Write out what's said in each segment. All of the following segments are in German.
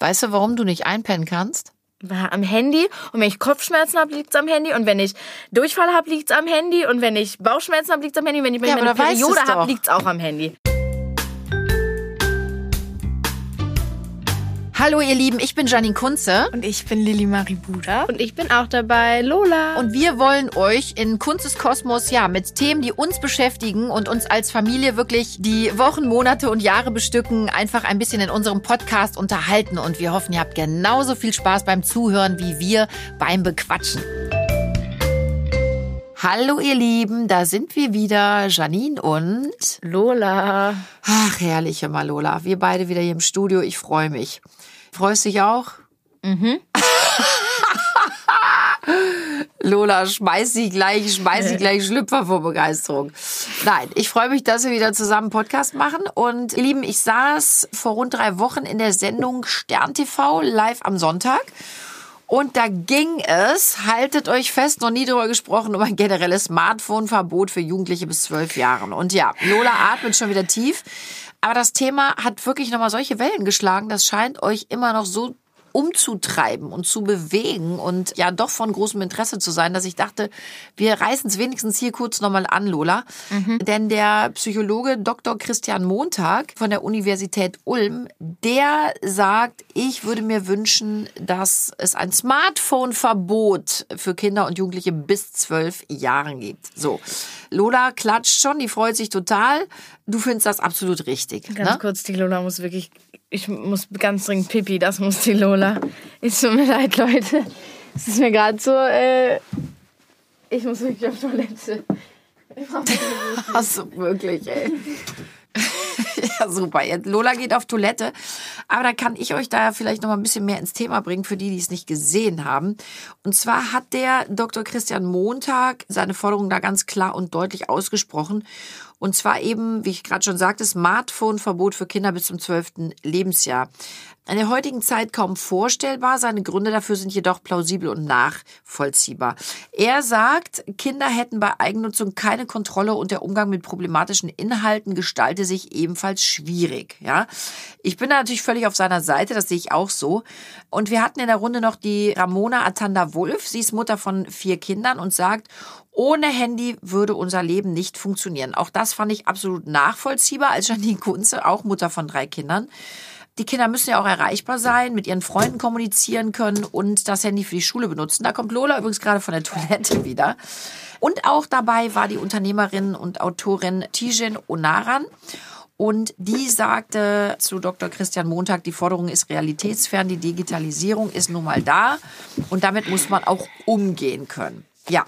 Weißt du, warum du nicht einpennen kannst? Am Handy. Und wenn ich Kopfschmerzen habe, liegt's am Handy. Und wenn ich Durchfall habe, liegt's am Handy. Und wenn ich Bauchschmerzen habe, liegt's am Handy. Und wenn ich Ja, meine weißt Periode habe, doch. liegt's auch am Handy. Hallo ihr Lieben, ich bin Janine Kunze Und ich bin Lili Maribuda. Und ich bin auch dabei, Lola. und wir wollen euch in Kunzes Kosmos ja mit Themen, die uns beschäftigen und uns als Familie wirklich die Wochen, Monate und Jahre bestücken, einfach ein bisschen in unserem Podcast unterhalten und wir hoffen, ihr habt genauso viel Spaß beim Zuhören wie wir beim Bequatschen. Hallo ihr Lieben, da sind wir wieder, Janine und Lola. Ach, herrlich, hör mal, Lola. Wir beide wieder hier im Studio. Ich freue mich. Freust dich auch? Mhm. Lola, schmeiß sie gleich, schmeiß sie gleich Schlüpfer vor Begeisterung. Nein, ich freue mich, dass wir wieder zusammen einen Podcast machen. Und ihr Lieben, ich saß vor rund drei Wochen in der Sendung Stern TV live am Sonntag. Und da ging es, haltet euch fest, noch nie drüber gesprochen, um ein generelles Smartphone-Verbot für Jugendliche bis zwölf Jahren. Und ja, Lola atmet schon wieder tief. Aber das Thema hat wirklich nochmal solche Wellen geschlagen. Das scheint euch immer noch so umzutreiben und zu bewegen und ja doch von großem Interesse zu sein, dass ich dachte, wir reißen es wenigstens hier kurz nochmal an, Lola. Denn der Psychologe Dr. Christian Montag von der Universität Ulm, der sagt, ich würde mir wünschen, dass es ein Smartphone-Verbot für Kinder und Jugendliche bis zwölf Jahren gibt. So, Lola klatscht schon, die freut sich total. Du findest das absolut richtig. Ganz ne? kurz, die Lola muss wirklich. Ich muss ganz dringend pipi, das muss die Lola. Es tut mir leid, Leute. Es ist mir gerade so. Äh, ich muss wirklich auf Toilette. Du wirklich, ey. ja, super. Jetzt Lola geht auf Toilette. Aber da kann ich euch da vielleicht noch mal ein bisschen mehr ins Thema bringen, für die, die es nicht gesehen haben. Und zwar hat der Dr. Christian Montag seine Forderung da ganz klar und deutlich ausgesprochen. Und zwar eben, wie ich gerade schon sagte, Smartphone-Verbot für Kinder bis zum 12. Lebensjahr. In der heutigen Zeit kaum vorstellbar. Seine Gründe dafür sind jedoch plausibel und nachvollziehbar. Er sagt, Kinder hätten bei Eigennutzung keine Kontrolle und der Umgang mit problematischen Inhalten gestalte sich ebenfalls schwierig. Ja, ich bin da natürlich völlig auf seiner Seite. Das sehe ich auch so. Und wir hatten in der Runde noch die Ramona Atanda Wolf. Sie ist Mutter von vier Kindern und sagt, ohne Handy würde unser Leben nicht funktionieren. Auch das fand ich absolut nachvollziehbar als Janine Kunze, auch Mutter von drei Kindern. Die Kinder müssen ja auch erreichbar sein, mit ihren Freunden kommunizieren können und das Handy für die Schule benutzen. Da kommt Lola übrigens gerade von der Toilette wieder. Und auch dabei war die Unternehmerin und Autorin Tijen Onaran. Und die sagte zu Dr. Christian Montag, die Forderung ist realitätsfern, die Digitalisierung ist nun mal da und damit muss man auch umgehen können. Ja,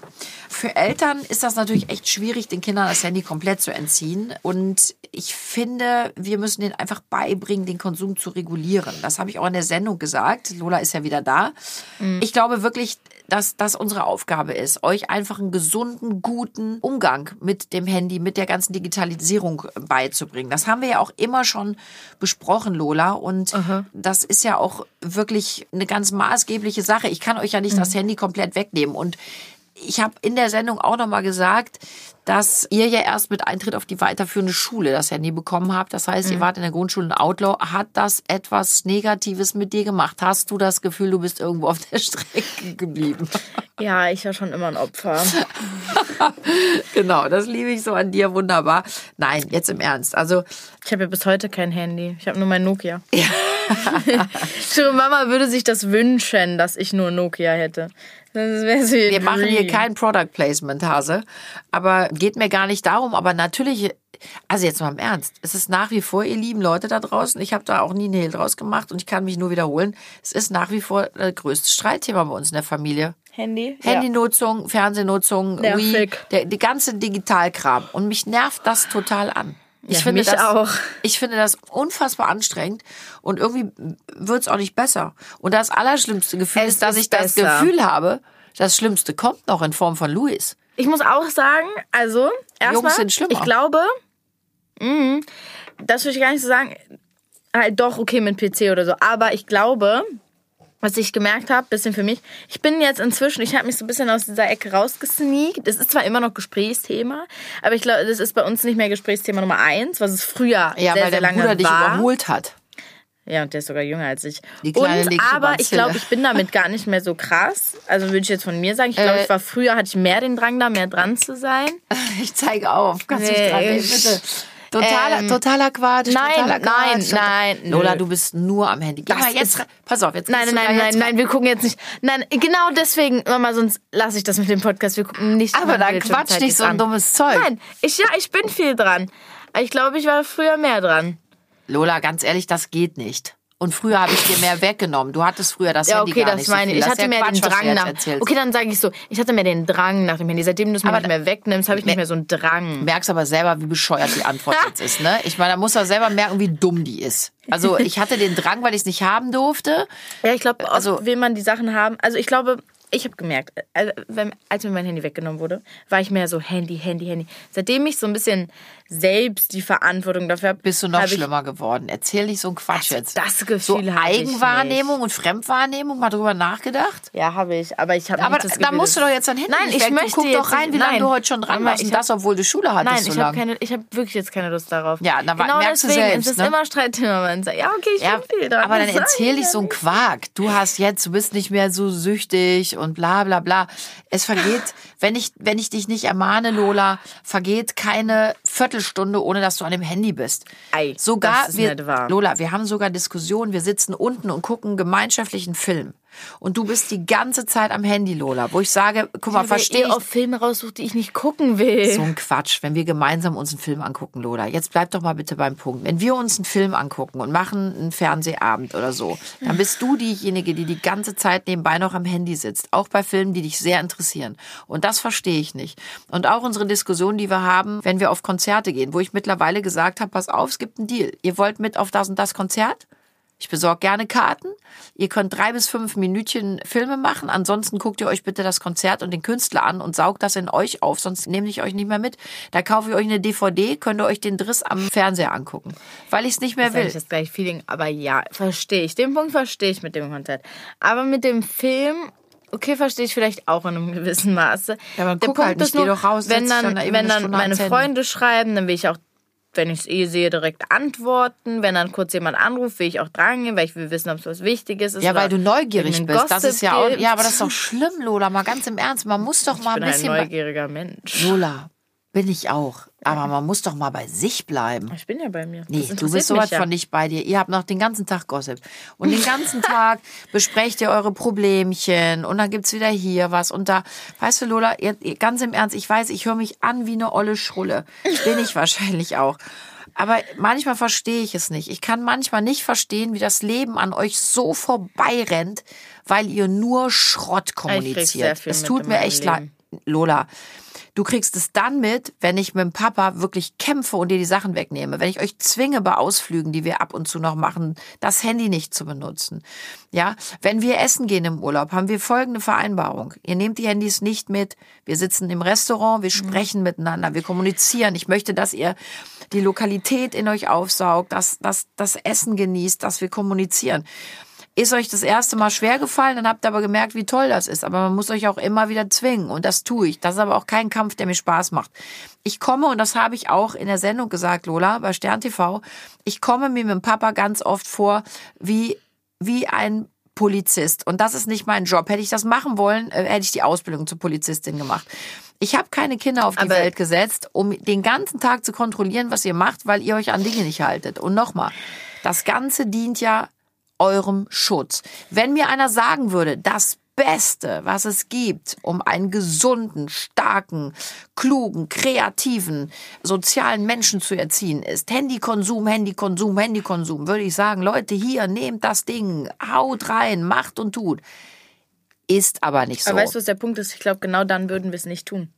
für Eltern ist das natürlich echt schwierig, den Kindern das Handy komplett zu entziehen. Und ich finde, wir müssen denen einfach beibringen, den Konsum zu regulieren. Das habe ich auch in der Sendung gesagt. Lola ist ja wieder da. Ich glaube wirklich, dass das unsere Aufgabe ist, euch einfach einen gesunden, guten Umgang mit dem Handy, mit der ganzen Digitalisierung beizubringen. Das haben wir ja auch immer schon besprochen, Lola. Und das ist ja auch wirklich eine ganz maßgebliche Sache. Ich kann euch ja nicht das Handy komplett wegnehmen. Und ich habe in der Sendung auch nochmal gesagt, dass ihr ja erst mit Eintritt auf die weiterführende Schule das Handy bekommen habt. Das heißt, ihr wart in der Grundschule ein Outlaw. Hat das etwas Negatives mit dir gemacht? Hast du das Gefühl, du bist irgendwo auf der Strecke geblieben? Ja, ich war schon immer ein Opfer. genau, das liebe ich so an dir wunderbar. Nein, jetzt im Ernst. Also, Ich habe ja bis heute kein Handy. Ich habe nur mein Nokia. Ihre Mama würde sich das wünschen, dass ich nur Nokia hätte. Wir machen hier kein Product Placement, Hase. Aber geht mir gar nicht darum. Aber natürlich, also jetzt mal im Ernst, es ist nach wie vor, ihr lieben Leute da draußen, ich habe da auch nie einen Hehl draus gemacht und ich kann mich nur wiederholen, es ist nach wie vor das größte Streitthema bei uns in der Familie. Handy. Ja. Handynutzung, Fernsehnutzung, Nervig. Wii, der, die ganze Digitalkram. Und mich nervt das total an. Ich Ja, finde mich das, auch. Ich finde das unfassbar anstrengend und irgendwie wird's auch nicht besser. Und das allerschlimmste Gefühl Es ist, dass ist ich das besser. Gefühl habe, das Schlimmste kommt noch in Form von Louis. Ich muss auch sagen, also erstmal, sind schlimmer. ich glaube, mh, das würde ich gar nicht so sagen, halt doch okay mit PC oder so, aber ich glaube, was ich gemerkt habe, bisschen für mich, ich bin jetzt inzwischen, ich habe mich so ein bisschen aus dieser Ecke rausgesneakt. Es ist zwar immer noch Gesprächsthema, aber ich glaube, das ist bei uns nicht mehr Gesprächsthema Nummer eins, was es früher Ja, sehr, weil sehr der lange Bruder dich war. überholt hat. Ja, und der ist sogar jünger als ich. Die kleine und, aber ich glaube, ich bin damit gar nicht mehr so krass. Also würde ich jetzt von mir sagen. Ich glaube, Äh. ich war früher, hatte ich mehr den Drang da, mehr dran zu sein. Ich zeige auf. Kannst du Nee, nicht dran nehmen, bitte. Totaler, Ähm, totaler Quatsch. nein, totaler nein, Quatsch. nein, nö. Lola, du bist nur am Handy. Geh Das mal jetzt. ist-. Pass auf, jetzt Nein, nein, nein, nein, nein, wir gucken jetzt nicht. Nein, genau deswegen, Mama, sonst lasse ich das mit dem Podcast. Wir gucken nicht. Aber dann quatsch nicht so ein an. dummes Zeug. Nein, ich, ja, ich bin viel dran. Ich glaube, ich war früher mehr dran. Lola, ganz ehrlich, das geht nicht. Und früher habe ich dir mehr weggenommen. Du hattest früher das Ja, Handy okay, gar das nicht so meine viel. ich. Hatte ja mehr Quatsch, den Drang nach. erzählst. Okay, dann sage ich so, ich hatte mehr den Drang nach dem Handy. Seitdem du es mir nicht mehr wegnimmst, habe ich nicht mehr so einen Drang. merkst aber selber, wie bescheuert die Antwort jetzt ist, ne? Ich meine, da muss er selber merken, wie dumm die ist. Also ich hatte den Drang, weil ich es nicht haben durfte. Ja, ich glaube, Also- will man die Sachen haben. Also ich glaube, ich habe gemerkt, äh, als mir mein Handy weggenommen wurde, war ich mehr so Handy, Handy, Handy. Seitdem ich so ein bisschen selbst die Verantwortung dafür habe, Bist du noch schlimmer geworden. Erzähl nicht so einen Quatsch Also, jetzt. das so Gefühl ich Eigenwahrnehmung und Fremdwahrnehmung, mal drüber nachgedacht? Ja, habe ich, aber ich habe Aber nicht das Gefühl, da musst du doch jetzt dein Handy Nein, ich möchte du guck jetzt doch rein, wie lange du heute schon dran warst. Und das, obwohl du Schule hattest Nein, so ich habe keine, ich habe wirklich jetzt keine Lust darauf. Ja, na, genau merkst du deswegen selbst, ist es ne? immer Streitthema. Man sagt, ja, okay, ich Ja, bin viel dran. aber dann erzähl sag nicht ich so einen Quark. Du hast jetzt, du bist nicht mehr so süchtig und bla bla bla. Es vergeht, wenn ich, wenn ich dich nicht ermahne, Lola, vergeht keine Viertelstunde, ohne dass du an dem Handy bist. Ei, sogar das ist wir, nicht wahr. Lola, wir haben sogar Diskussionen, wir sitzen unten und gucken gemeinschaftlichen Film. Und du bist die ganze Zeit am Handy, Lola, wo ich sage, guck mal, verstehe ihr ich auf Filme raussucht, die ich nicht gucken will. so ein Quatsch, wenn wir gemeinsam uns einen Film angucken, Lola. Jetzt bleib doch mal bitte beim Punkt. Wenn wir uns einen Film angucken und machen einen Fernsehabend oder so, dann bist du diejenige, die die ganze Zeit nebenbei noch am Handy sitzt. Auch bei Filmen, die dich sehr interessieren. Und das verstehe ich nicht. Und auch unsere Diskussion, die wir haben, wenn wir auf Konzerte gehen, wo ich mittlerweile gesagt habe, pass auf, es gibt einen Deal. Ihr wollt mit auf das und das Konzert? Ich besorge gerne Karten. Ihr könnt drei bis fünf Minütchen Filme machen. Ansonsten guckt ihr euch bitte das Konzert und den Künstler an und saugt das in euch auf, sonst nehme ich euch nicht mehr mit. Da kaufe ich euch eine DVD, könnt ihr euch den Driss am Fernseher angucken. Weil ich es nicht mehr Das ist will. das gleiche Feeling, aber ja, verstehe ich. Den Punkt verstehe ich mit dem Konzert. Aber mit dem Film, okay, verstehe ich vielleicht auch in einem gewissen Maße. Ja, aber Der guck Punkt halt nicht, ist nur, raus, wenn dann, wenn dann meine. Freunde schreiben, dann will ich auch, wenn ich es eh sehe, direkt antworten. Wenn dann kurz jemand anruft, will ich auch drangehen, weil ich will wissen, ob es was Wichtiges ist. Ja, weil du neugierig bist. Das Gossip ist ja auch, ja, aber das ist doch schlimm, Lola. Mal ganz im Ernst. Man muss doch mal Ich bin ein ein bisschen. bei- neugieriger Mensch. Lola, bin ich auch. Aber man muss doch mal bei sich bleiben. Ich bin ja bei mir. Nee, du bist sowas ja. von nicht bei dir. Ihr habt noch den ganzen Tag Gossip. Und den ganzen Tag besprecht ihr eure Problemchen und dann gibt's wieder hier was und da. Weißt du, Lola, ihr, ihr, ganz im Ernst, ich weiß, ich höre mich an wie eine olle Schrulle. Bin ich wahrscheinlich auch. Aber manchmal verstehe ich es nicht. Ich kann manchmal nicht verstehen, wie das Leben an euch so vorbeirennt, weil ihr nur Schrott kommuniziert. Es tut mir echt leid. Lola, du kriegst es dann mit, wenn ich mit dem Papa wirklich kämpfe und dir die Sachen wegnehme. Wenn ich euch zwinge bei Ausflügen, die wir ab und zu noch machen, das Handy nicht zu benutzen. Ja, wenn wir essen gehen im Urlaub, haben wir folgende Vereinbarung. Ihr nehmt die Handys nicht mit. Wir sitzen im Restaurant, wir sprechen miteinander, wir kommunizieren. Ich möchte, dass ihr die Lokalität in euch aufsaugt, dass, dass das Essen genießt, dass wir kommunizieren. Ist euch das erste Mal schwer gefallen, dann habt ihr aber gemerkt, wie toll das ist. Aber man muss euch auch immer wieder zwingen. Und das tue ich. Das ist aber auch kein Kampf, der mir Spaß macht. Ich komme, und das habe ich auch in der Sendung gesagt, Lola, bei Stern TV, ich komme mir mit dem Papa ganz oft vor wie, wie ein Polizist. Und das ist nicht mein Job. Hätte ich das machen wollen, äh, hätte ich die Ausbildung zur Polizistin gemacht. Ich habe keine Kinder auf die Aber- Welt gesetzt, um den ganzen Tag zu kontrollieren, was ihr macht, weil ihr euch an Dinge nicht haltet. Und nochmal, das Ganze dient ja eurem Schutz. Wenn mir einer sagen würde, das Beste, was es gibt, um einen gesunden, starken, klugen, kreativen, sozialen Menschen zu erziehen, ist Handykonsum, Handykonsum, Handykonsum, würde ich sagen, Leute, hier, nehmt das Ding, haut rein, macht und tut. Ist aber nicht so. Aber weißt du, was der Punkt ist? Ich glaube, genau dann würden wir es nicht tun.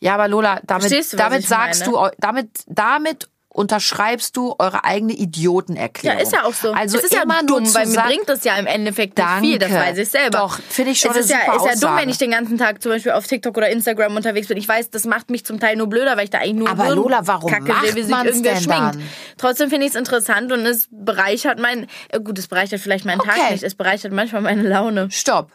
Ja, aber Lola, damit, du, damit sagst meine? du, damit, damit unterschreibst du eure eigene Idiotenerklärung. Ja, ist ja auch so. Also es ist ja immer dumm, nur zu weil mir sagen, bringt das ja im Endeffekt nicht Danke. viel, das weiß ich selber. Doch, finde ich schon es ist ja, ist ja dumm, wenn ich den ganzen Tag zum Beispiel auf TikTok oder Instagram unterwegs bin. Ich weiß, das macht mich zum Teil nur blöder, weil ich da eigentlich nur Aber Lola, warum Kacke macht sehe, wie sich man's irgendwer denn schminkt. dann? Trotzdem finde ich es interessant und es bereichert mein, äh, gut, es bereichert vielleicht meinen Tag Okay. nicht, es bereichert manchmal meine Laune. Stopp.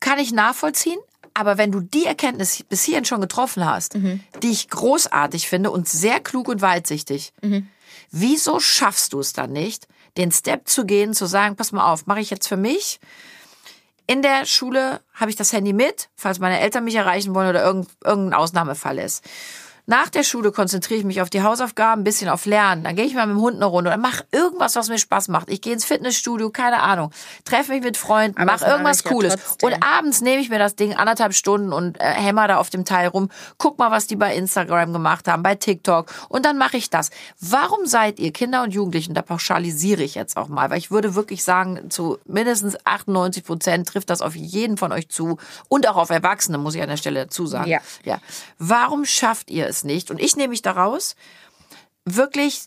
Kann ich nachvollziehen? Aber wenn du die Erkenntnis bis hierhin schon getroffen hast, Mhm. die ich großartig finde und sehr klug und weitsichtig, Mhm. wieso schaffst du es dann nicht, den Step zu gehen, zu sagen, pass mal auf, mache ich jetzt für mich. In der Schule habe ich das Handy mit, falls meine Eltern mich erreichen wollen oder irgend, irgendein Ausnahmefall ist. Nach der Schule konzentriere ich mich auf die Hausaufgaben, ein bisschen auf Lernen. Dann gehe ich mal mit dem Hund eine Runde oder mach irgendwas, was mir Spaß macht. Ich gehe ins Fitnessstudio, keine Ahnung. Treffe mich mit Freunden, mache irgendwas ja Cooles. trotzdem. und abends nehme ich mir das Ding anderthalb Stunden und äh, hämmer da auf dem Teil rum. Guck mal, was die bei Instagram gemacht haben, bei TikTok. Und dann mache ich das. Warum seid ihr Kinder und Jugendlichen, da pauschalisiere ich jetzt auch mal, weil ich würde wirklich sagen, zu mindestens 98 Prozent trifft das auf jeden von euch zu und auch auf Erwachsene, muss ich an der Stelle dazu sagen. Ja. ja. Warum schafft ihr es nicht? Und ich nehme mich daraus, wirklich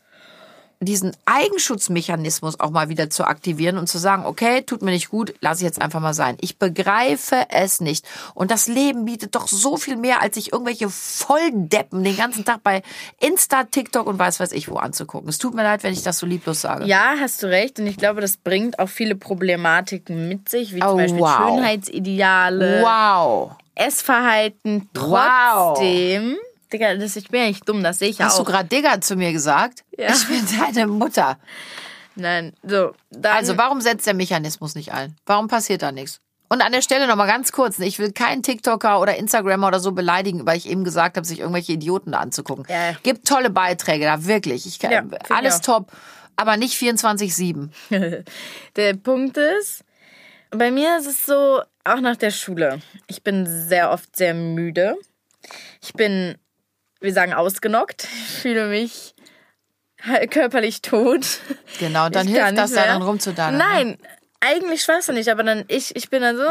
diesen Eigenschutzmechanismus auch mal wieder zu aktivieren und zu sagen, okay, tut mir nicht gut, lass ich jetzt einfach mal sein. Ich begreife es nicht. Und das Leben bietet doch so viel mehr, als sich irgendwelche Volldeppen den ganzen Tag bei Insta, TikTok und weiß weiß ich wo anzugucken. Es tut mir leid, wenn ich das so lieblos sage. Ja, hast du recht. Und ich glaube, das bringt auch viele Problematiken mit sich, wie Oh, zum Beispiel wow. Schönheitsideale, Wow. Essverhalten. Wow. Digga, das, ich bin ja nicht dumm, das sehe ich ja Hast du auch. gerade Digger zu mir gesagt? Ja. Ich bin deine Mutter. Nein, so. Also warum setzt der Mechanismus nicht ein? Warum passiert da nichts? Und an der Stelle nochmal ganz kurz, ich will keinen TikToker oder Instagrammer oder so beleidigen, weil ich eben gesagt habe, sich irgendwelche Idioten da anzugucken. Ja. Gibt tolle Beiträge da, wirklich. Ich kann, Ja, alles auch. top, aber nicht 24-7. Der Punkt ist, bei mir ist es so, auch nach der Schule. Ich bin sehr oft sehr müde. Ich bin, wir sagen, ausgenockt. Ich fühle mich körperlich tot. Genau, dann Ich hilft das nicht da dann rumzudannern. ne? Nein, eigentlich schwachsinnig, aber dann ich, ich bin dann so,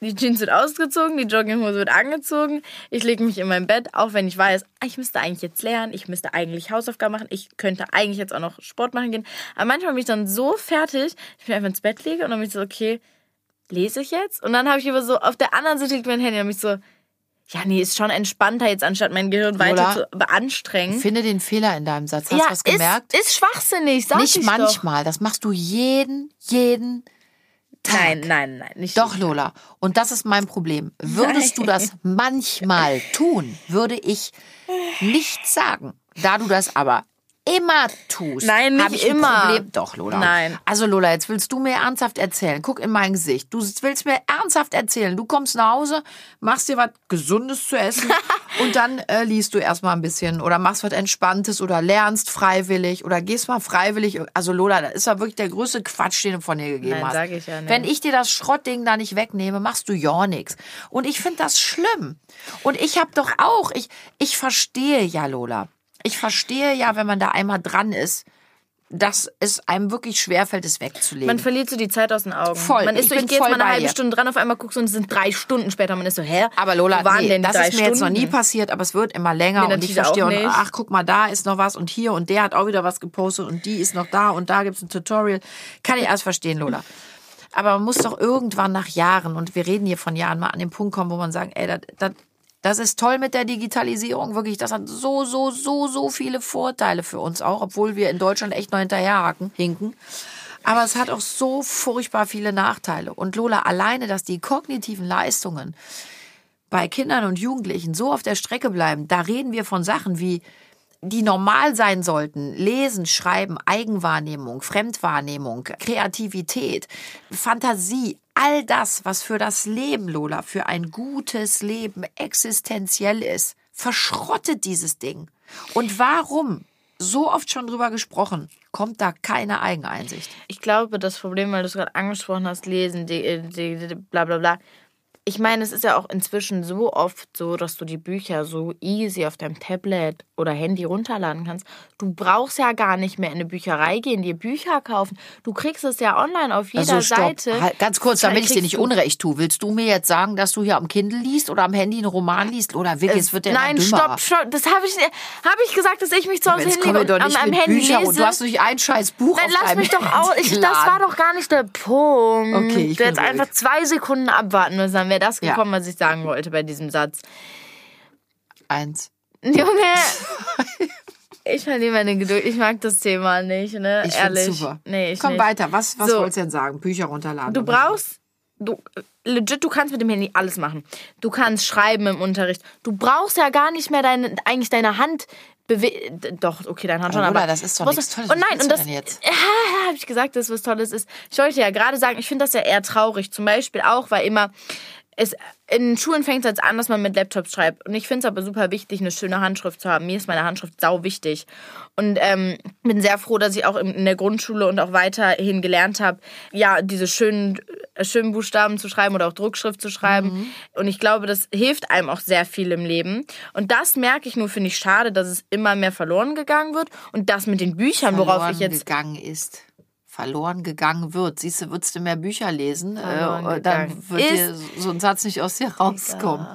die Jeans wird ausgezogen, die Jogginghose wird angezogen, ich lege mich in mein Bett, auch wenn ich weiß, ah, ich müsste eigentlich jetzt lernen, ich müsste eigentlich Hausaufgaben machen, ich könnte eigentlich jetzt auch noch Sport machen gehen, aber manchmal bin ich dann so fertig, ich bin einfach ins Bett lege und dann bin ich so, okay, lese ich jetzt? Und dann habe ich aber so, auf der anderen Seite liegt mein Handy und mich so, ja, nee, ist schon entspannter jetzt, anstatt mein Gehirn weiter Lola, zu beanstrengen. Finde den Fehler in deinem Satz. Hast du ja, was gemerkt? Ist, ist schwachsinnig, sag nicht ich Doch. manchmal, das machst du jeden, jeden Tag. Nein, nein, nein, nicht Doch, Lola. Und das ist mein Problem. Würdest du das manchmal tun, würde ich nichts sagen. Da du das aber immer tust, Nein, nicht hab ich immer. Problem. Doch, Lola. Nein. Also Lola, jetzt willst du mir ernsthaft erzählen. Guck in mein Gesicht. Du willst mir ernsthaft erzählen. Du kommst nach Hause, machst dir was Gesundes zu essen und dann äh, liest du erstmal ein bisschen oder machst was Entspanntes oder lernst freiwillig oder gehst mal freiwillig. Also Lola, das ist ja wirklich der größte Quatsch, den du von dir gegeben Nein, hast. sag ich ja nicht. Wenn ich dir das Schrottding da nicht wegnehme, machst du ja nichts. Und ich finde das schlimm. Und ich habe doch auch, ich, ich verstehe ja, Lola. Ich verstehe ja, wenn man da einmal dran ist, dass es einem wirklich schwerfällt, es wegzulegen. Man verliert so die Zeit aus den Augen. Voll. Man ist Ich so, ich gehe jetzt mal eine halbe. Stunde dran, auf einmal guckst du und es sind drei Stunden später. Man ist so, hä? aber Lola, nee, das ist mir jetzt noch nie Stunden? passiert, aber es wird immer länger Mir und ich verstehe auch und ach, guck mal, da ist noch was und hier und der hat auch wieder was gepostet und die ist noch da und da gibt's ein Tutorial. Kann ich alles verstehen, Lola. Aber man muss doch irgendwann nach Jahren, und wir reden hier von Jahren, mal an den Punkt kommen, wo man sagt, ey, das, das, ist toll mit der Digitalisierung, wirklich. Das hat so, so, so, so viele Vorteile für uns auch, obwohl wir in Deutschland echt noch hinterherhaken, hinken. Aber es hat auch so furchtbar viele Nachteile. Und Lola, alleine, dass die kognitiven Leistungen bei Kindern und Jugendlichen so auf der Strecke bleiben, da reden wir von Sachen wie die normal sein sollten. Lesen, Schreiben, Eigenwahrnehmung, Fremdwahrnehmung, Kreativität, Fantasie, all das, was für das Leben, Lola, für ein gutes Leben existenziell ist, verschrottet dieses Ding. Und warum? So oft schon drüber gesprochen, kommt da keine Eigeneinsicht. Ich glaube, das Problem, weil du es gerade angesprochen hast, lesen, die, die, die, bla bla bla. Ich meine, es ist ja auch inzwischen so oft so, dass du die Bücher so easy auf deinem Tablet oder Handy runterladen kannst. Du brauchst ja gar nicht mehr in eine Bücherei gehen, dir Bücher kaufen. Du kriegst es ja online auf jeder Also stopp. Seite. Halt, ganz kurz, damit ich dir nicht Unrecht tue. Willst du mir jetzt sagen, dass du hier am Kindle liest oder am Handy einen Roman liest? Oder wirklich, es wird ja Nein, stopp, stopp. Das habe ich, hab ich gesagt, dass ich mich zu Hause Jetzt hinlege und doch am, nicht am Handy Büchern lese. und du hast nicht ein scheiß Buch Nein, auf lass mich doch aus. Das war doch gar nicht der Punkt. Okay, ich du bin hättest ruhig. einfach zwei Sekunden abwarten müssen, dann wäre das Ja. gekommen, was ich sagen wollte bei diesem Satz. Eins. Junge, ich verliere meine Geduld. Ich mag das Thema nicht, ne? Ich Ehrlich. super. Nee, ich Komm nicht. weiter. Was, was So. wolltest du denn sagen? Bücher runterladen. Du brauchst du legit, du kannst mit dem Handy alles machen. Du kannst schreiben im Unterricht. Du brauchst ja gar nicht mehr deine, eigentlich deine Hand bewegen. Doch, okay, deine Hand schon, Lola, aber das ist doch Was- nichts Tolles. Und Was nein, und das jetzt? ja, ja, habe ich gesagt, dass was Tolles ist. Ich wollte ja gerade sagen, ich finde das ja eher traurig. Zum Beispiel auch, weil immer es in Schulen fängt es jetzt an, dass man mit Laptops schreibt. Und ich finde es aber super wichtig, eine schöne Handschrift zu haben. Mir ist meine Handschrift sau wichtig. Und ähm, bin sehr froh, dass ich auch in der Grundschule und auch weiterhin gelernt habe, ja, diese schönen, äh, schönen Buchstaben zu schreiben oder auch Druckschrift zu schreiben. Und ich glaube, das hilft einem auch sehr viel im Leben. Und das merke ich nur, finde ich schade, dass es immer mehr verloren gegangen wird. Und das mit den Büchern, worauf verloren ich jetzt gegangen ist. Verloren gegangen wird. Siehst du, würdest du mehr Bücher lesen, Verloren äh, dann wird dir so ein Satz nicht aus dir rauskommen.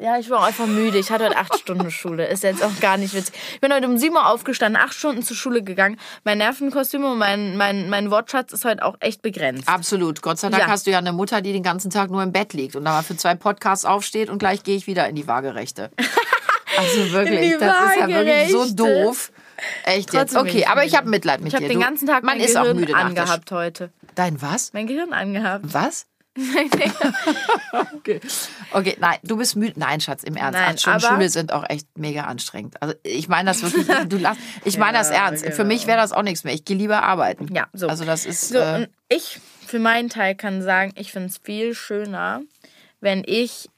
Ja, ich war auch einfach müde. Ich hatte heute acht Stunden Schule. Ist jetzt auch gar nicht witzig. Ich bin heute um sieben Uhr aufgestanden, acht Stunden zur Schule gegangen. Mein Nervenkostüm und mein, mein, mein Wortschatz ist heute auch echt begrenzt. Absolut. Gott sei Dank Ja. hast du ja eine Mutter, die den ganzen Tag nur im Bett liegt und dann mal für zwei Podcasts aufsteht und gleich gehe ich wieder in die Waagerechte. Also wirklich, das ist ja wirklich so doof. Echt jetzt. Trotzdem bin Okay, ich aber ich habe Mitleid mit Ich habe dir. den Du- ganzen Tag mein ist auch Gehirn müde angehabt heute. Dein was? Mein Gehirn angehabt. Was? okay. okay, nein, du bist müde. Nein, Schatz, im Ernst. Nein, Acht Stunden Schule sind auch echt mega anstrengend. Also ich meine das wirklich, du lass, ich meine das Ja, ernst. Für genau. mich wäre das auch nichts mehr. Ich gehe lieber arbeiten. Ja, so. Also das ist, So, äh, ich für meinen Teil kann sagen, ich finde es viel schöner, wenn ich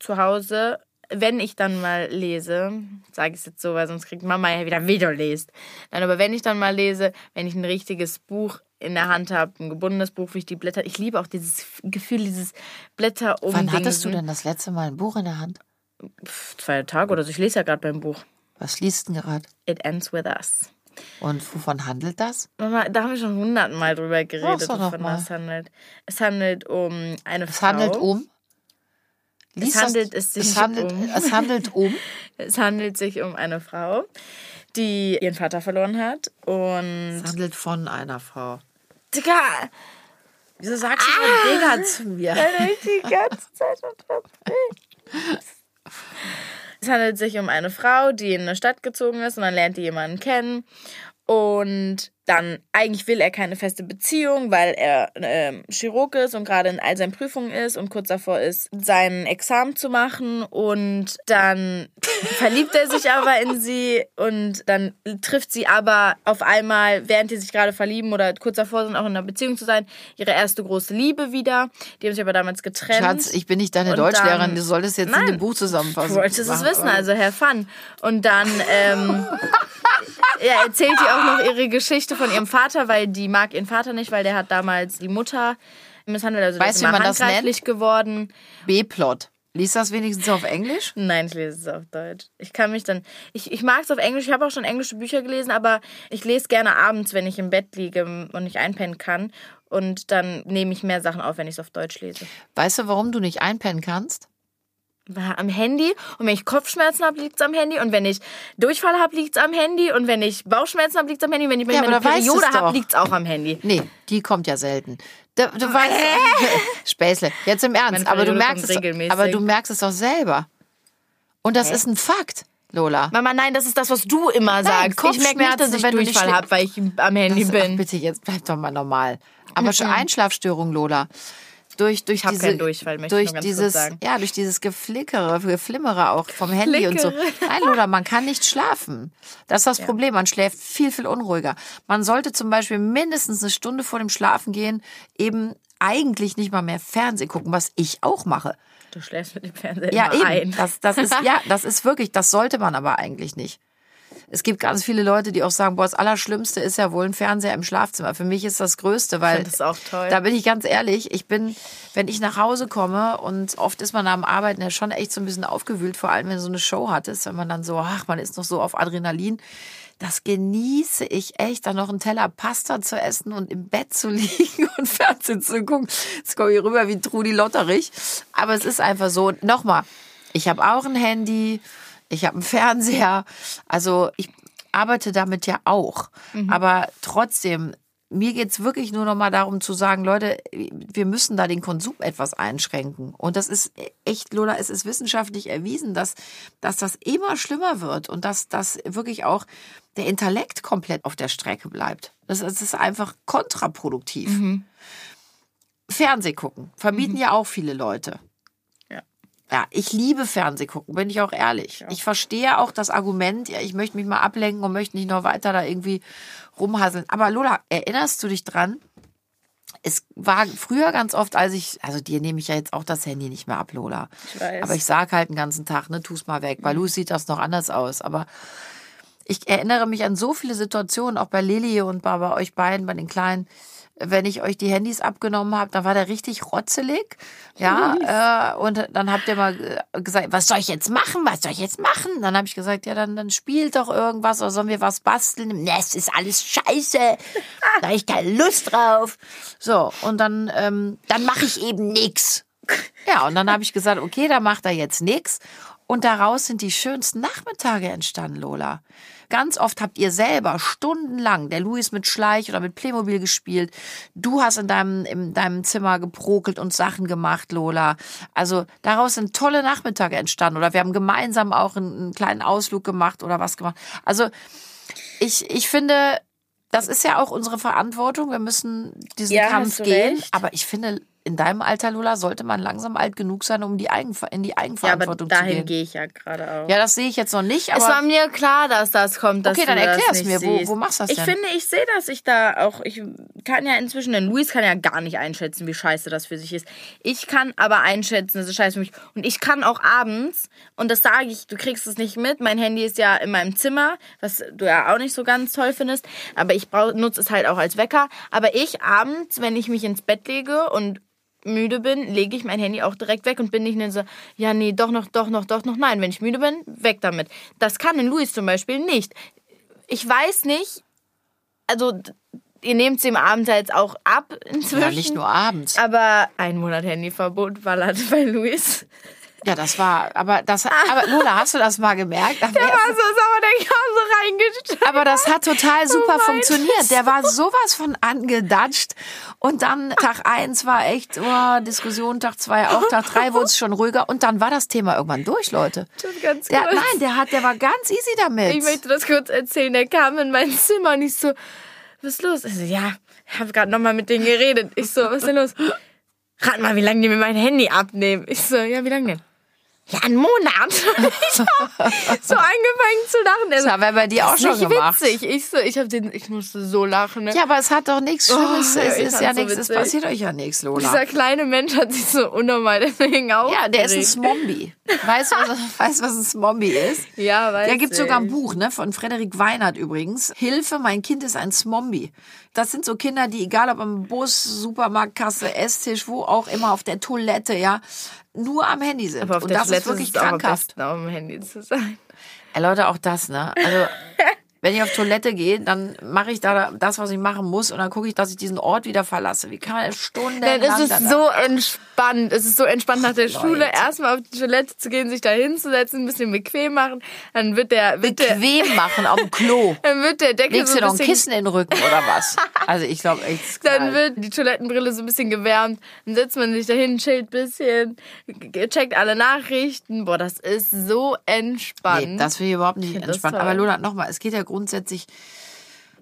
zu Hause, wenn ich dann mal lese, sage ich es jetzt so, weil sonst kriegt Mama ja wieder Video lest. Nein, aber wenn ich dann mal lese, wenn ich ein richtiges Buch in der Hand habe, ein gebundenes Buch, wie ich die Blätter, ich liebe auch dieses Gefühl, dieses Blätter um wann hattest du denn das letzte Mal ein Buch in der Hand? Zwei Tage oder so, ich lese ja gerade beim Buch. Was liest du denn gerade? It Ends With Us. Und wovon handelt das? Mama, da haben wir schon hundertmal drüber geredet, doch noch wovon das handelt. Es handelt um eine Es Frau. handelt um. Lies das- handelt es sich es handelt, um- Es handelt um. Es handelt sich um eine Frau, die ihren Vater verloren hat. Und. Es handelt von einer Frau. Digga! Wieso sagst du so Digga zu mir? Weil ich die ganze Zeit. Es handelt sich um eine Frau, die in eine Stadt gezogen ist und dann lernt die jemanden kennen. Und dann, eigentlich will er keine feste Beziehung, weil er ähm, Chirurg ist und gerade in all seinen Prüfungen ist und kurz davor ist, sein Examen zu machen. Und dann verliebt er sich aber in sie und dann trifft sie aber auf einmal, während die sich gerade verlieben oder kurz davor sind, auch in einer Beziehung zu sein, ihre erste große Liebe wieder. Die haben sich aber damals getrennt. Schatz, ich bin nicht deine Und Deutschlehrerin. dann- Du solltest jetzt in Nein. dem Buch zusammenfassen. Du wolltest es wissen, also Herr Fun. Und dann ähm, ja, erzählt die auch noch ihre Geschichte von ihrem Vater, weil die mag ihren Vater nicht, weil der hat damals die Mutter misshandelt. Also Weißt du, wie man das handgreiflich geworden. B-Plot. Lies das wenigstens auf Englisch? Nein, ich lese es auf Deutsch. Ich kann mich dann. Ich, ich mag es auf Englisch. Ich habe auch schon englische Bücher gelesen, aber ich lese gerne abends, wenn ich im Bett liege und nicht einpennen kann. Und dann nehme ich mehr Sachen auf, wenn ich es auf Deutsch lese. Weißt du, warum du nicht einpennen kannst? Am Handy und wenn ich Kopfschmerzen habe, liegt's am Handy und wenn ich Durchfall habe, liegt's am Handy und wenn ich Bauchschmerzen habe, liegt's am Handy wenn ich Ja, meine Periode habe, liegt's auch am Handy. Nee, die kommt ja selten. Du, du weißt, Späßle, jetzt im Ernst, aber du, merkst es, aber du merkst es doch selber. Und das ist ein Fakt, Lola. Mama, nein, das ist das, was du immer sagst. ich merke nicht, dass ich wenn du nicht Durchfall habe, weil ich am Handy Das- ach, bin. bitte, jetzt bleib doch mal normal. Aber schon Einschlafstörung, Lola. Durch, durch hab diese, keinen Durchfall, möchte ich durch nur ganz dieses, sagen. ja, durch dieses Geflickere, Geflimmere auch vom Handy und so. Flickere. Nein, Lola, man kann nicht schlafen. Das ist das Problem. Man schläft viel, viel unruhiger. Man sollte zum Beispiel mindestens eine Stunde vor dem Schlafengehen eben eigentlich nicht mal mehr Fernsehen gucken, was ich auch mache. Du schläfst mit dem Fernseher Ja, eben. ein. Das, das ist, ja, das ist wirklich, das sollte man aber eigentlich nicht. Es gibt ganz viele Leute, die auch sagen, boah, das Allerschlimmste ist ja wohl ein Fernseher im Schlafzimmer. Für mich ist das Größte, weil. das auch toll. Da bin ich ganz ehrlich, ich bin, wenn ich nach Hause komme und oft ist man am Arbeiten ja schon echt so ein bisschen aufgewühlt, vor allem wenn du so eine Show hattest, wenn man dann so, ach, man ist noch so auf Adrenalin. Das genieße ich echt, dann noch einen Teller Pasta zu essen und im Bett zu liegen und Fernsehen zu gucken. Jetzt komme ich rüber wie Trudi Lotterich. Aber es ist einfach so. Nochmal, ich habe auch ein Handy, ich habe einen Fernseher. Also ich arbeite damit ja auch. Aber trotzdem, mir geht's wirklich nur noch mal darum zu sagen, Leute, wir müssen da den Konsum etwas einschränken. Und das ist echt, Lola, es ist wissenschaftlich erwiesen, dass, dass das immer schlimmer wird und dass, dass wirklich auch der Intellekt komplett auf der Strecke bleibt. Das, das ist einfach kontraproduktiv. Fernseh gucken. Verbieten ja auch viele Leute. Ja. Ja, ich liebe Fernseh gucken, bin ich auch ehrlich. Ich verstehe auch das Argument, ja, ich möchte mich mal ablenken und möchte nicht noch weiter da irgendwie rumhasseln. Aber Lola, erinnerst du dich dran? Es war früher ganz oft, als ich, also dir nehme ich ja jetzt auch das Handy nicht mehr ab, Lola. Ich weiß. Aber ich sag halt den ganzen Tag, ne, tu's mal weg. Bei Luis sieht das noch anders aus. Aber ich erinnere mich an so viele Situationen, auch bei Lilly und bei, bei euch beiden, bei den Kleinen, wenn ich euch die Handys abgenommen habe, da war der richtig rotzelig. Ja, äh, und dann habt ihr mal äh, gesagt, was soll ich jetzt machen? Was soll ich jetzt machen? Dann habe ich gesagt, ja, dann, dann spielt doch irgendwas oder sollen wir was basteln? Ne, es ist alles scheiße. Da habe ich keine Lust drauf. So, und dann, ähm, dann mache ich eben nix. Ja, und dann habe ich gesagt, okay, da macht er jetzt nix. Und daraus sind die schönsten Nachmittage entstanden, Lola. Ganz oft habt ihr selber stundenlang, der Luis mit Schleich oder mit Playmobil gespielt. Du hast in deinem, in deinem Zimmer geprokelt und Sachen gemacht, Lola. Also daraus sind tolle Nachmittage entstanden. Oder wir haben gemeinsam auch einen, einen kleinen Ausflug gemacht oder was gemacht. Also ich, ich finde, das ist ja auch unsere Verantwortung. Wir müssen diesen Ja, Kampf gehen. recht. Aber ich finde, in deinem Alter, Lola, sollte man langsam alt genug sein, um die Eigenver in die Ja, aber Eigenverantwortung zu dahin gehen. gehe ich ja gerade auch. Ja, das sehe ich jetzt noch nicht, es war aber mir klar, dass das kommt. Dass Okay, dann erklär's nicht mir. Wo- wo machst du das Ich denn? finde, ich sehe das. Ich da auch. Ich kann ja inzwischen, denn Luis kann ja gar nicht einschätzen, wie scheiße das für sich ist. Ich kann aber einschätzen, das ist scheiße für mich. Und ich kann auch abends, und das sage ich, du kriegst es nicht mit. Mein Handy ist ja in meinem Zimmer, was du ja auch nicht so ganz toll findest. Aber ich nutze es halt auch als Wecker. Aber ich abends, wenn ich mich ins Bett lege und müde bin, lege ich mein Handy auch direkt weg und bin nicht so, ja, nee, doch noch, doch noch, doch noch. Nein, wenn ich müde bin, weg damit. Das kann in Luis zum Beispiel nicht. Ich weiß nicht, also ihr nehmt es ihm abends jetzt auch ab inzwischen. ja, nicht nur abends. Aber ein Monat Handyverbot ballert bei Luis. Ja, das war, aber das, aber Lola, hast du das mal gemerkt? Der war so sauer, der kam so reingestellt. Aber das hat total super meinst funktioniert. Der war sowas von angedatscht. Und dann Tag eins war echt, oh, Diskussion, Tag zwei auch, Tag drei wurde es schon ruhiger. Und dann war das Thema irgendwann durch, Leute. Ganz Der, kurz. nein, der hat, der war ganz easy damit. Ich möchte das kurz erzählen. Der kam in mein Zimmer und ich so, was ist los? Ich so, ja, ich habe gerade nochmal mit denen geredet. Ich so, was ist denn los? Rat mal, wie lange die mir mein Handy abnehmen. Ich so, ja, wie lange denn? Ja, einen Monat. Ich hab so angefangen zu lachen. Das haben wir bei dir auch schon gemacht. witzig. Ich so, ich hab den, ich musste so lachen. Ne? Ja, aber es hat doch nichts Schlimmes. Oh, es ist ja so nichts, es witzig. passiert euch ja nichts, Lola. Dieser kleine Mensch hat sich so unnormal deswegen auch. Ja, der ist ein Smombi. Weißt du, was, weißt, was ein Smombi ist? Ja, weiß Da gibt sogar ein. Buch, ne, von Frederik Weinert übrigens. Hilfe, mein Kind ist ein Smombi. Das sind so Kinder, die, egal ob am Bus, Supermarktkasse, Esstisch, wo auch immer, auf der Toilette, ja, nur am Handy sind. Aber auf Und das ist wirklich es auch am krankhaft. besten, auf dem Handy zu sein. Leute, auch das, ne? Also, wenn ich auf Toilette gehe, dann mache ich da das, was ich machen muss und dann gucke ich, dass ich diesen Ort wieder verlasse. Wie kann man stundenlang Dann ist es dann- so entspannt. Es ist so entspannt nach der Schule Leute. erstmal auf die Toilette zu gehen, sich da hinzusetzen, ein bisschen bequem machen. Dann wird der, wird der, bequem machen auf dem Klo. dann wird der Deckel Legst so du ein noch ein bisschen Kissen in den Rücken oder was? Also ich glaube echt. Dann wird die Toilettenbrille so ein bisschen gewärmt. Dann setzt man sich dahin, chillt ein bisschen, checkt alle Nachrichten. Boah, das ist so entspannt. Nee, das finde ich überhaupt nicht entspannt. Aber Lola, nochmal, es geht ja grundsätzlich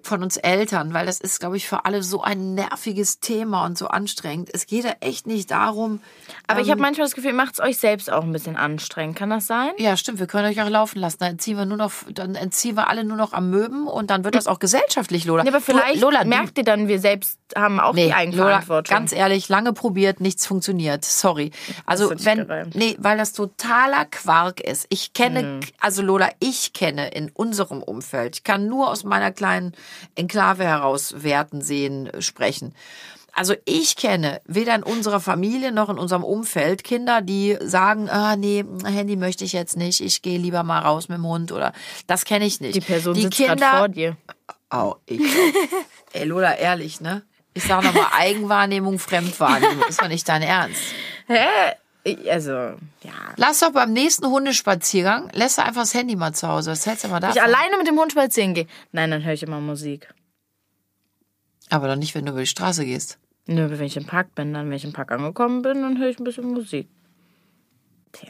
von uns Eltern, weil das ist, glaube ich, für alle so ein nerviges Thema und so anstrengend. Es geht ja echt nicht darum. Aber ich ähm, habe manchmal das Gefühl, macht es euch selbst auch ein bisschen anstrengend. Kann das sein? Ja, stimmt, wir können euch auch laufen lassen. Dann entziehen wir nur noch, dann entziehen wir alle nur noch am Möben und dann wird das auch gesellschaftlich, Lola. Ja, aber vielleicht Lola, merkt ihr dann, wir selbst haben auch Nee, die Lola, Eigenverantwortung. ganz ehrlich, lange probiert, nichts funktioniert. Sorry. Also wenn nee, weil das totaler Quark ist. Ich kenne Mhm. also Lola, ich kenne in unserem Umfeld. Ich kann nur aus meiner kleinen Enklave heraus werten, sehen, sprechen. Also ich kenne weder in unserer Familie noch in unserem Umfeld Kinder, die sagen, ah nee, Handy möchte ich jetzt nicht, ich gehe lieber mal raus mit dem Hund oder das kenne ich nicht. die Person die sitzt gerade vor dir. Oh, ich. Ey, Lola, ehrlich, ne? Ich sag nochmal Eigenwahrnehmung, Fremdwahrnehmung. Ist doch nicht dein Ernst. Hä? Also, ja. Lass doch beim nächsten Hundespaziergang, lässt du einfach das Handy mal zu Hause. Was hältst du mal Wenn davon? ich alleine mit dem Hund spazieren gehe. Nein, dann höre ich immer Musik. Aber doch nicht, wenn du über die Straße gehst. Nö, wenn ich im Park bin, dann, wenn ich im Park angekommen bin, dann höre ich ein bisschen Musik.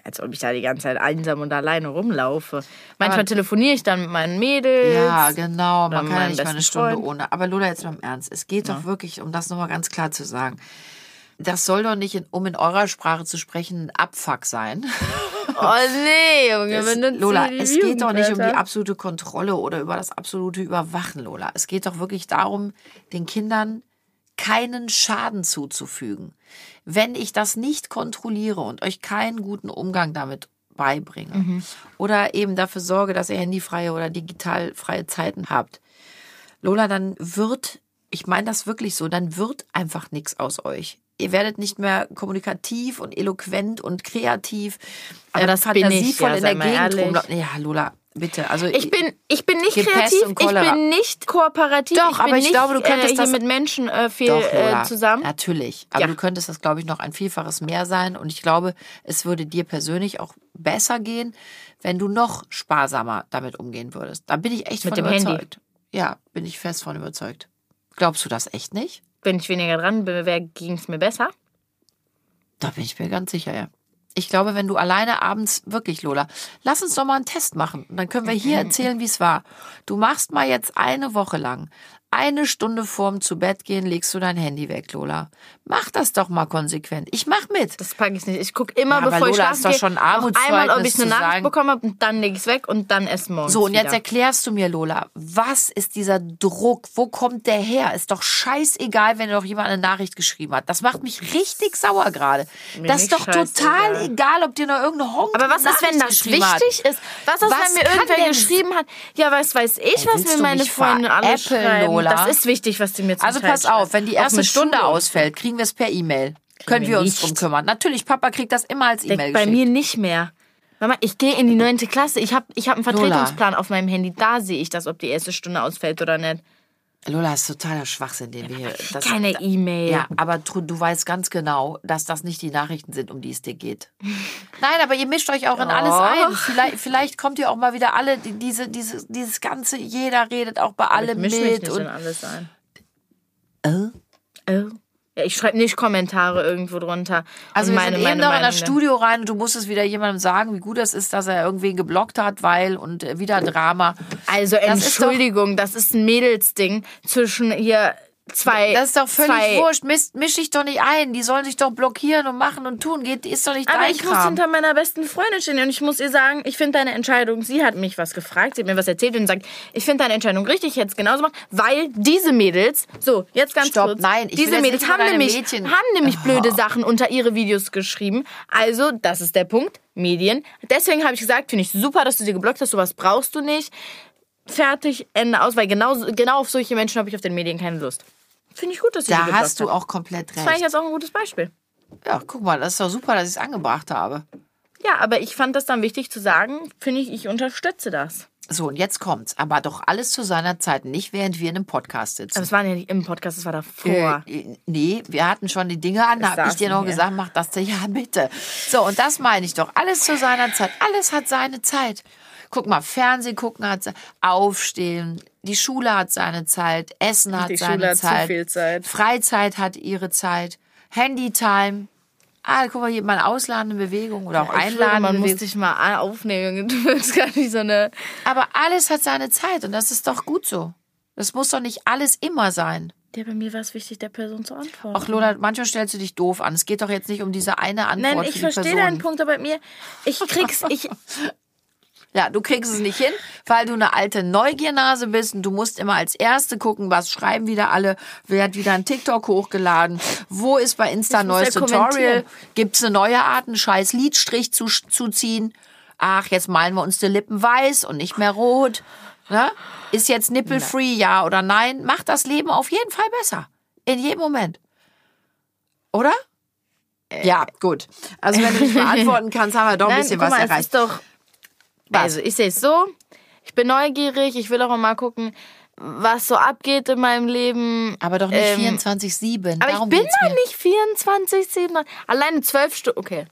Als ob ich da die ganze Zeit einsam und alleine rumlaufe. Manchmal Aber- telefoniere ich dann mit meinen Mädels. Ja, genau. Man kann ja nicht mal eine Stunde Freund. ohne. Aber Lola, jetzt mal im Ernst. Es geht doch wirklich, um das nochmal ganz klar zu sagen. das soll doch nicht, in, um in eurer Sprache zu sprechen, ein Abfuck sein. Oh nee, Junge, Es, benutzt Lola, es geht doch nicht um die absolute Kontrolle oder über das absolute Überwachen, Lola. Es geht doch wirklich darum, den Kindern keinen Schaden zuzufügen. Wenn ich das nicht kontrolliere und euch keinen guten Umgang damit beibringe Mhm. oder eben dafür sorge, dass ihr handyfreie oder digitalfreie Zeiten habt, Lola, dann wird, ich meine das wirklich so, dann wird einfach nichts aus euch. Ihr werdet nicht mehr kommunikativ und eloquent und kreativ, Aber äh, das fantasievoll ja, in der Gegend rumlaufen. Ja, Lola, bitte. Also Ich bin, ich bin nicht kreativ, ich bin nicht kooperativ, Doch, ich bin aber ich nicht, glaube, du könntest äh, das- mit Menschen äh, viel Doch, Lola, äh, zusammen. Natürlich. Aber Ja. du könntest das, glaube ich, noch ein Vielfaches mehr sein. Und ich glaube, es würde dir persönlich auch besser gehen, wenn du noch sparsamer damit umgehen würdest. Da bin ich echt Mit von dem Handy? überzeugt. Ja, bin ich fest von überzeugt. Glaubst du das echt nicht? Wenn ich weniger dran bin, ging es mir besser. Da bin ich mir ganz sicher, ja. Ich glaube, wenn du alleine abends, wirklich, Lola, lass uns doch mal einen Test machen. Und dann können wir hier erzählen, wie es war. Du machst mal jetzt eine Woche lang. Eine Stunde vorm zu Bett gehen legst du dein Handy weg, Lola. Mach das doch mal konsequent. Ich mach mit. Das packe ich nicht. Ich gucke immer, Ja, bevor ich Lola, schlafen ist doch schon noch einmal, ob ich eine Nachricht sagen- bekommen habe und dann lege ich es weg und dann erst morgens So, und jetzt wieder. erklärst du mir, Lola, was ist dieser Druck? Wo kommt der her? Ist doch scheißegal, wenn doch jemand eine Nachricht geschrieben hat. Das macht mich richtig sauer gerade. Das ist doch total egal, ob dir noch irgendeine Honk Aber was ist, wenn das geschrieben hat. wichtig ist? Was ist, Was wenn mir irgendwer geschrieben hat? Ja, was weiß ich, was mir meine Freunde alle schreiben. Lola? Das ist wichtig, was die mir zum Also Teil pass auf, wenn die erste Stunde Schule. ausfällt, kriegen wir es per E-Mail. Können wir wir uns drum kümmern. Natürlich, Papa kriegt das immer als E-Mail Denkt bei geschickt. mir nicht mehr. Mama, ich gehe in die neunte Klasse. Ich habe ich hab einen Vertretungsplan auf meinem Handy. Da sehe ich das, ob die erste Stunde ausfällt oder nicht. Lola, ist totaler Schwachsinn, den wir hier... Das, Keine E-Mail. Ja, aber du, du weißt ganz genau, dass das nicht die Nachrichten sind, um die es dir geht. Nein, aber ihr mischt euch auch in alles ein. Vielleicht, vielleicht kommt ihr auch mal wieder alle, die- diese, diese, dieses ganze, jeder redet auch bei ich allem mich mit. nicht Und, in alles ein. äh? Oh. Ja, ich schreibe nicht Kommentare irgendwo drunter. Also und wir meine, sind eben meine noch in das Studio rein und du musstest wieder jemandem sagen, wie gut das ist, dass er irgendwen geblockt hat, weil und äh, wieder Drama. Also Das ist doch- Entschuldigung, das ist ein Mädelsding zwischen hier zwei. Das ist doch völlig zwei, wurscht. Misch, misch dich doch nicht ein. Die sollen sich doch blockieren und machen und tun. Geht, ist doch nicht Aber dein ich muss Kram. hinter meiner besten Freundin stehen und ich muss ihr sagen, ich finde deine Entscheidung, sie hat mich was gefragt, sie hat mir was erzählt und sagt, ich finde deine Entscheidung richtig, ich hätte es genauso gemacht, weil diese Mädels, so, jetzt ganz Stopp, kurz, nein, ich diese Mädels haben nämlich, Mädchen- haben nämlich Oh. blöde Sachen unter ihre Videos geschrieben, also, das ist der Punkt, Medien. Deswegen habe ich gesagt, finde ich super, dass du sie geblockt hast, sowas brauchst du nicht. Fertig, Ende aus, weil genau, genau auf solche Menschen habe ich auf den Medien keine Lust. Finde ich gut, dass sie Da hast du hat. auch komplett Das fand ich recht. jetzt auch ein gutes Beispiel. Ja, guck mal, das ist doch super, dass ich es angebracht habe. Ja, aber ich fand das dann wichtig zu sagen, finde ich, ich unterstütze das. So, und jetzt kommt's. Aber doch alles zu seiner Zeit, nicht während wir in einem Podcast sitzen. Aber es war ja nicht im Podcast, es war davor. Äh, nee, wir hatten schon die Dinge an, da habe ich dir noch hier. gesagt, mach das, ja bitte. So, und das meine ich doch. Alles zu seiner Zeit. Alles hat seine Zeit. Guck mal, Fernsehen gucken hat Aufstehen, die Schule hat seine Zeit, Essen hat Die seine Schule hat zu Zeit, viel Zeit. Freizeit hat ihre Zeit, Handytime. Ah, guck mal, hier mal ausladende Bewegung oder auch schwöre, einladende man muss dich mal aufnehmen. Du willst gar nicht so eine. Aber alles hat seine Zeit und das ist doch gut so. Das muss doch nicht alles immer sein. Ja, bei mir war es wichtig, der Person zu antworten. Ach Lola, manchmal stellst du dich doof an. Es geht doch jetzt nicht um diese eine Antwort Nein, ich verstehe deinen Punkt, aber mir, ich krieg's, ich, Ja, du kriegst es nicht hin, weil du eine alte Neugiernase bist und du musst immer als Erste gucken, was schreiben wieder alle, wer hat wieder ein TikTok hochgeladen, wo ist bei Insta ein neues ja Tutorial, gibt's eine neue Art, einen scheiß Lidstrich zu, zu ziehen. Ach, jetzt malen wir uns die Lippen weiß und nicht mehr rot. Ne? Ist jetzt nipple-free, ja oder nein? Macht das Leben auf jeden Fall besser. In jedem Moment. Oder? Ja, gut. Also wenn du nicht beantworten kannst, haben wir doch ein nein, bisschen was mal, es erreicht. ist doch, Was? also ich sehe es so, ich bin neugierig, ich will auch mal gucken, was so abgeht in meinem Leben. Aber doch nicht Ähm, 24-7. Aber Darum ich bin mir. nicht 24, 7, alleine zwölf Stunden, okay.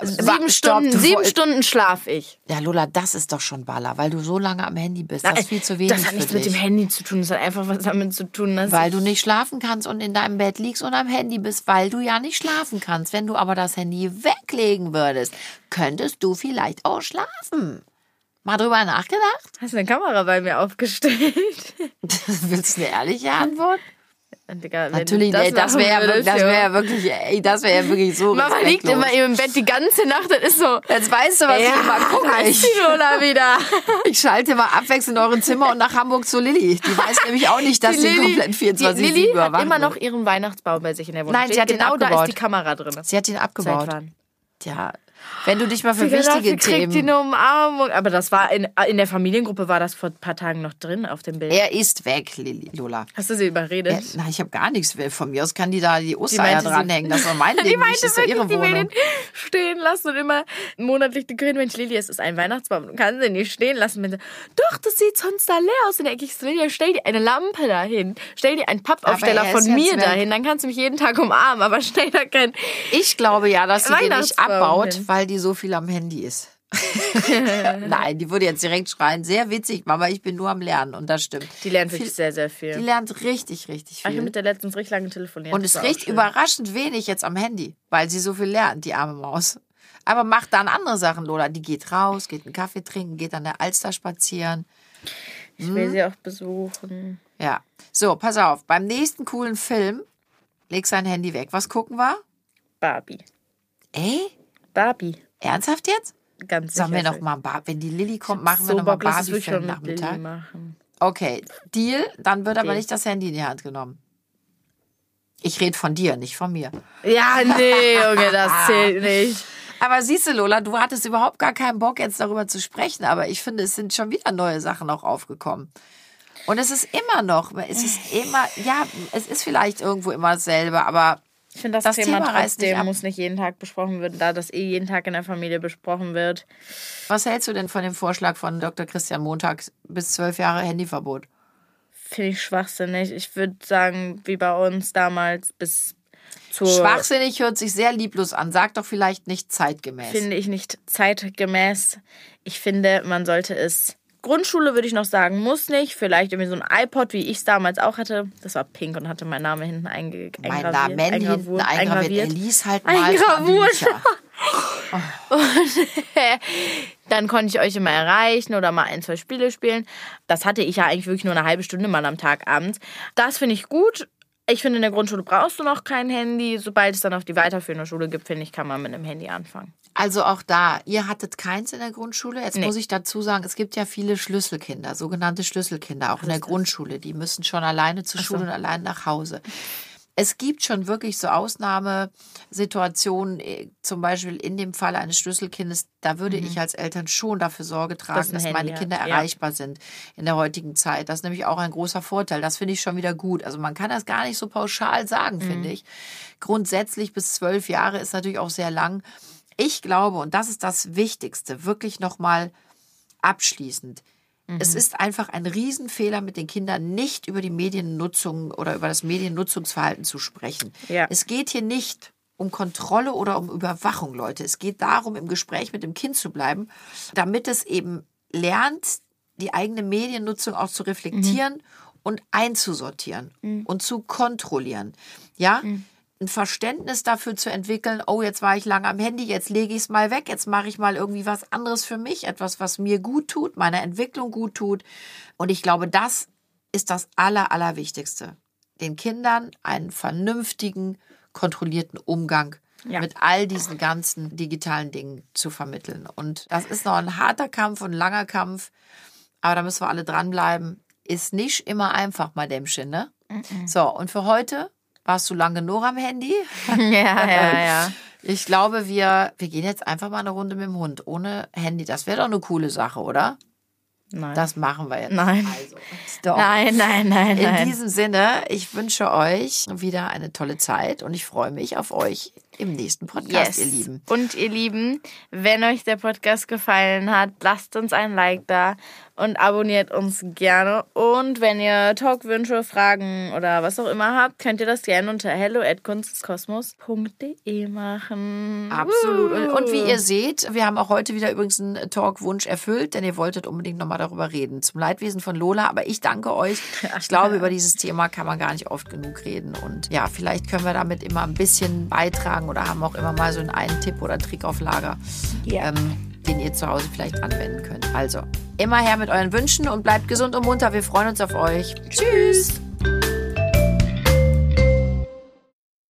Wa- Sieben stopp, Stunden, du sieben Stunden schlaf ich. Ja, Lola, das ist doch schon Baller, weil du so lange am Handy bist. Das ist viel zu wenig Das hat nichts mit dem Handy zu tun, das hat einfach was damit zu tun, dass Weil du nicht schlafen kannst und in deinem Bett liegst und am Handy bist, weil du ja nicht schlafen kannst. Wenn du aber das Handy weglegen würdest, könntest du vielleicht auch schlafen. Mal drüber nachgedacht? Hast du eine Kamera bei mir aufgestellt? Willst du eine ehrliche Antwort? Digga, Natürlich, ey, das machen wäre ja, das wär ja wirklich, ey, das wäre ja wirklich so Mama liegt immer im Bett die ganze Nacht und ist so. Jetzt weißt du, was ich immer gucke. da Ich, die Lola wieder. ich schalte mal abwechselnd eure Zimmer und nach Hamburg zu Lilly. Die weiß nämlich auch nicht, dass Die sie Lilly- komplett 24 die Lilly hat immer noch ihren Weihnachtsbaum bei sich in der Wohnung. Nein, sie hat ihn genau da abgebaut. ist die Kamera drin. Sie hat ihn abgebaut. Seit wann? Ja, wenn du dich mal für Digga, wichtige dafür kriegt die Themen... eine Umarmung. Aber das war in, in der Familiengruppe war das vor ein paar Tagen noch drin auf dem Bild. Er ist weg, Lilly, Lola. Hast du sie überredet? Ja, nein, ich habe gar nichts. Von mir aus kann die da die Die Ostereier dranhängen. Das doch mein Die Ding, nicht. meinte Das ja wirklich, ihre die will Wohnung. den stehen lassen und immer monatlich die Grün, Mensch, Lili, es ist ein Weihnachtsbaum. Du kannst den nicht stehen lassen. Und sie, Doch, das sieht sonst da leer aus. Denke ich, so, Lili, stell dir eine Lampe dahin. Stell dir einen Pappaufsteller er von mir dahin. Dann kannst du mich jeden Tag umarmen. Aber stell da kein... Ich glaube ja, dass sie den nicht abbaut, hin. Weil die so viel am Handy ist. Nein, die würde jetzt direkt schreien. Sehr witzig, Mama, ich bin nur am Lernen. Und das stimmt. Die lernt wirklich sehr, sehr viel. Die lernt richtig, richtig ich habe viel. mit der letztens richtig lange telefoniert. Und es riecht überraschend wenig jetzt am Handy, weil sie so viel lernt, die arme Maus. Aber macht dann andere Sachen, Lola. Die geht raus, geht einen Kaffee trinken, geht an der Alster spazieren. Ich will sie auch besuchen. Ja. So, pass auf. Beim nächsten coolen Film leg sein Handy weg. Was gucken wir? Barbie. Ey? Barbie. Ernsthaft jetzt? Ganz Sollen wir sicher. noch mal Bar wenn die Lilly kommt, machen wir noch mal mal mit Lilly Nachmittag. Okay, Deal, dann wird aber Deal. nicht das Handy in die Hand genommen. Ich rede von dir, nicht von mir. Ja, nee, Junge, das zählt nicht. Aber siehst du, Lola, du hattest überhaupt gar keinen Bock, jetzt darüber zu sprechen. Aber ich finde, es sind schon wieder neue Sachen auch aufgekommen. Und es ist immer noch, es ist immer, ja, es ist vielleicht irgendwo immer dasselbe, aber Ich finde, das, Das Thema, Thema trotzdem muss nicht jeden Tag besprochen werden, da das eh jeden Tag in der Familie besprochen wird. was hältst du denn von dem Vorschlag von Dr. Christian Montag bis zwölf Jahre Handyverbot? Finde ich schwachsinnig. Ich würde sagen, wie bei uns damals bis zur. Schwachsinnig hört sich sehr lieblos an. Sag doch vielleicht nicht zeitgemäß. Finde ich nicht zeitgemäß. Ich finde, man sollte es. Grundschule würde ich noch sagen, muss nicht. Vielleicht irgendwie so ein iPod, wie ich es damals auch hatte. Das war pink und hatte mein Name hinten einge mein eingraviert. Name hinten eingraviert-. Er lies halt mal Eingraviert. Bücher. Dann konnte ich euch immer erreichen oder mal ein, zwei Spiele spielen. Das hatte ich ja eigentlich wirklich nur eine halbe Stunde mal am Tag abends. Das finde ich gut. Ich finde, in der Grundschule brauchst du noch kein Handy. Sobald es dann auf die weiterführende Schule gibt, finde ich, kann man mit einem Handy anfangen. Also auch da, ihr hattet keins in der Grundschule. Jetzt Nee. muss ich dazu sagen, es gibt ja viele Schlüsselkinder, sogenannte Schlüsselkinder, auch in der Grundschule. Die müssen schon alleine zur Schule und allein nach Hause. Es gibt schon wirklich so Ausnahmesituationen, eh, zum Beispiel in dem Fall eines Schlüsselkindes, da würde ich als Eltern schon dafür Sorge tragen, Mhm. Dass dass, ein meine Kinder hat, ja. erreichbar sind in der heutigen Zeit. Das ist nämlich auch ein großer Vorteil. Das finde ich schon wieder gut. Also man kann das gar nicht so pauschal sagen, Mhm. finde ich. Grundsätzlich bis zwölf Jahre ist natürlich auch sehr lang. Ich glaube, und das ist das Wichtigste, wirklich nochmal abschließend. Mhm. Es ist einfach ein Riesenfehler, mit den Kindern nicht über die Mediennutzung oder über das Mediennutzungsverhalten zu sprechen. Ja. Es geht hier nicht um Kontrolle oder um Überwachung, Leute. Es geht darum, im Gespräch mit dem Kind zu bleiben, damit es eben lernt, die eigene Mediennutzung auch zu reflektieren und einzusortieren und zu kontrollieren. Ja? Ein Verständnis dafür zu entwickeln, oh, jetzt war ich lange am Handy, jetzt lege ich es mal weg, jetzt mache ich mal irgendwie was anderes für mich, etwas, was mir gut tut, meiner Entwicklung gut tut. Und ich glaube, das ist das Aller, Allerwichtigste. Den Kindern einen vernünftigen, kontrollierten Umgang Ja. mit all diesen ganzen digitalen Dingen zu vermitteln. Und das ist noch ein harter Kampf und ein langer Kampf, aber da müssen wir alle dranbleiben. Ist nicht immer einfach, Madämchen, ne? So, und für heute warst du lang genug am Handy. Ja, ja, ja. Ich glaube, wir, wir gehen jetzt einfach mal eine Runde mit dem Hund ohne Handy. Das wäre doch eine coole Sache, oder? Nein. Das machen wir jetzt. Nein. Also, nein, nein, nein, In nein. diesem Sinne, ich wünsche euch wieder eine tolle Zeit und ich freue mich auf euch im nächsten Podcast, ihr Lieben. Und ihr Lieben, wenn euch der Podcast gefallen hat, lasst uns ein Like da und abonniert uns gerne. Und wenn ihr Talkwünsche, Fragen oder was auch immer habt, könnt ihr das gerne unter hello@kunstkosmos.de machen. Absolut. Und, und wie Uh. ihr seht, wir haben auch heute wieder übrigens einen Talkwunsch erfüllt, denn ihr wolltet unbedingt nochmal darüber reden. Zum Leidwesen von Lola. Aber ich danke euch. Ich glaube, über dieses Thema kann man gar nicht oft genug reden. Und ja, vielleicht können wir damit immer ein bisschen beitragen oder haben auch immer mal so einen, einen Tipp oder Trick auf Lager, Ja. ähm, den ihr zu Hause vielleicht anwenden könnt. Also, immer her mit euren Wünschen und bleibt gesund und munter. Wir freuen uns auf euch. Tschüss.